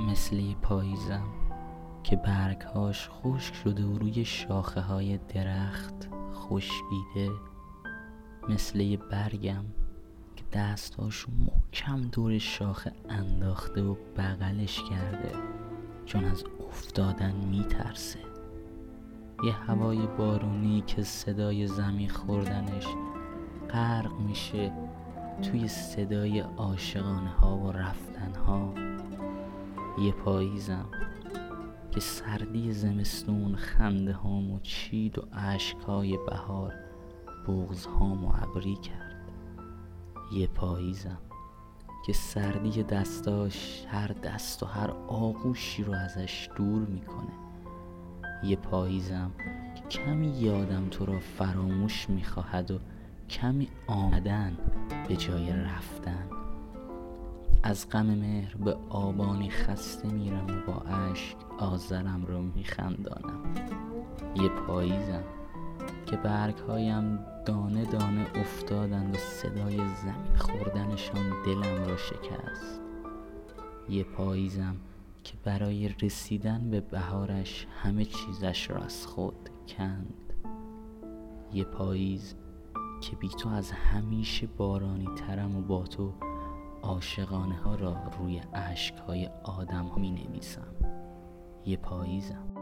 مثل پاییزم که برگهاش خشک شده و روی شاخه های درخت خشکیده. مثل برگم که دستاش محکم دور شاخه انداخته و بغلش کرده چون از افتادن میترسه. یه هوای بارونی که صدای زمین خوردنش غرق میشه توی صدای عاشقانه ها و رفتن ها یه پاییزم که سردی زمستون خنده هامو چید و عشقای بهار بغز هامو عبری کرد. یه پاییزم که سردی دستاش هر دست و هر آغوشی رو ازش دور می‌کنه. یه پاییزم که کمی یادم تو را فراموش می‌خواهد و کمی آمدن به جای رفتن. از غم مهر به آبانی خسته میرم و با اشک آذرم رو میخندانم. یه پاییزم که برگهایم دانه دانه افتادند و صدای زمین خوردنشان دلم را شکست. یه پاییزم که برای رسیدن به بهارش همه چیزش را از خود کند. یه پاییز که بی تو از همیشه بارانی ترم و با تو عاشقانه ها را روی عشق های آدم ها می نویسم یه پاییزم.